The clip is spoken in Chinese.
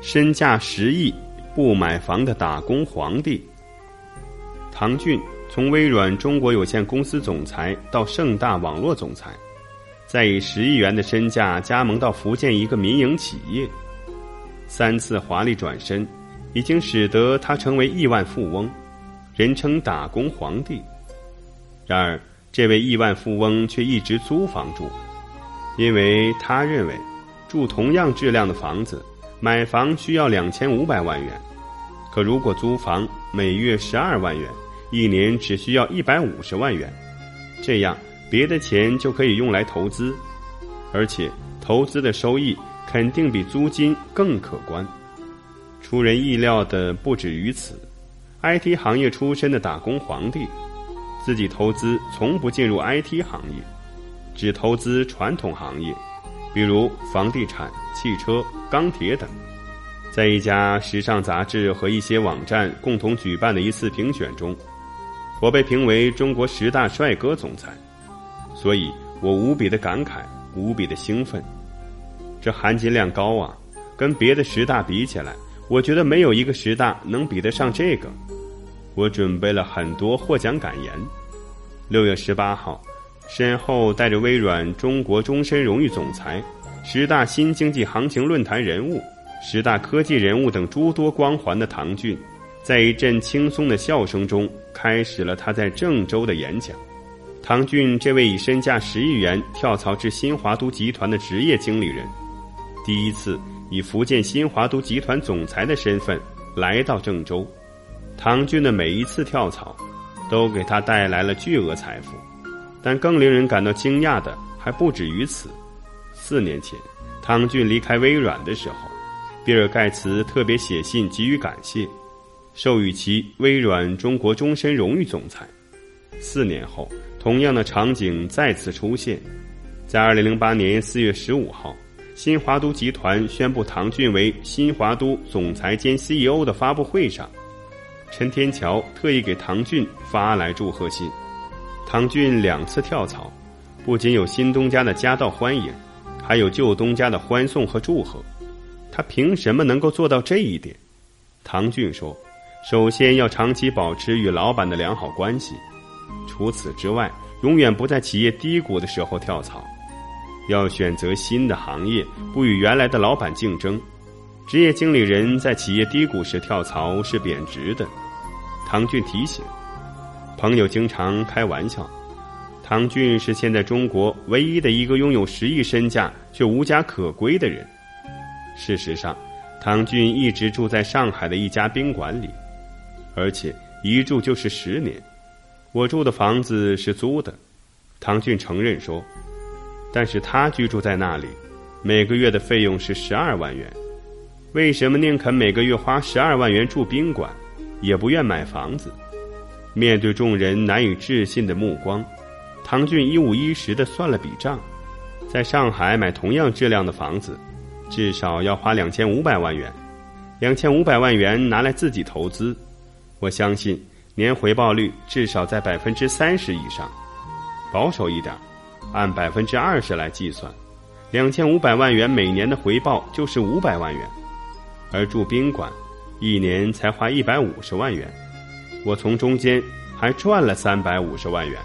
身价十亿不买房的打工皇帝。唐骏从微软中国有限公司总裁到盛大网络总裁，再以十亿元的身价加盟到福建一个民营企业，三次华丽转身，已经使得他成为亿万富翁，人称“打工皇帝”。然而，这位亿万富翁却一直租房住，因为他认为，住同样质量的房子，买房需要两千五百万元，可如果租房，每月十二万元。一年只需要一百五十万元，这样别的钱就可以用来投资，而且投资的收益肯定比租金更可观。出人意料的不止于此，IT 行业出身的打工皇帝，自己投资从不进入 IT 行业，只投资传统行业，比如房地产、汽车、钢铁等。在一家时尚杂志和一些网站共同举办的一次评选中。我被评为中国十大帅哥总裁，所以我无比的感慨，无比的兴奋。这含金量高啊！跟别的十大比起来，我觉得没有一个十大能比得上这个。我准备了很多获奖感言。六月十八号，身后带着微软中国终身荣誉总裁、十大新经济行情论坛人物、十大科技人物等诸多光环的唐骏。在一阵轻松的笑声中，开始了他在郑州的演讲。唐骏这位以身价十亿元跳槽至新华都集团的职业经理人，第一次以福建新华都集团总裁的身份来到郑州。唐骏的每一次跳槽，都给他带来了巨额财富。但更令人感到惊讶的还不止于此。四年前，唐骏离开微软的时候，比尔盖茨特别写信给予感谢。授予其微软中国终身荣誉总裁。四年后，同样的场景再次出现，在二零零八年四月十五号，新华都集团宣布唐骏为新华都总裁兼 CEO 的发布会上，陈天桥特意给唐骏发来祝贺信。唐骏两次跳槽，不仅有新东家的夹道欢迎，还有旧东家的欢送和祝贺。他凭什么能够做到这一点？唐骏说。首先要长期保持与老板的良好关系，除此之外，永远不在企业低谷的时候跳槽，要选择新的行业，不与原来的老板竞争。职业经理人在企业低谷时跳槽是贬值的。唐骏提醒，朋友经常开玩笑，唐骏是现在中国唯一的一个拥有十亿身价却无家可归的人。事实上，唐骏一直住在上海的一家宾馆里。而且一住就是十年，我住的房子是租的。唐骏承认说，但是他居住在那里，每个月的费用是十二万元。为什么宁肯每个月花十二万元住宾馆，也不愿买房子？面对众人难以置信的目光，唐骏一五一十的算了笔账，在上海买同样质量的房子，至少要花两千五百万元，两千五百万元拿来自己投资。我相信年回报率至少在百分之三十以上，保守一点，按百分之二十来计算，两千五百万元每年的回报就是五百万元，而住宾馆，一年才花一百五十万元，我从中间还赚了三百五十万元。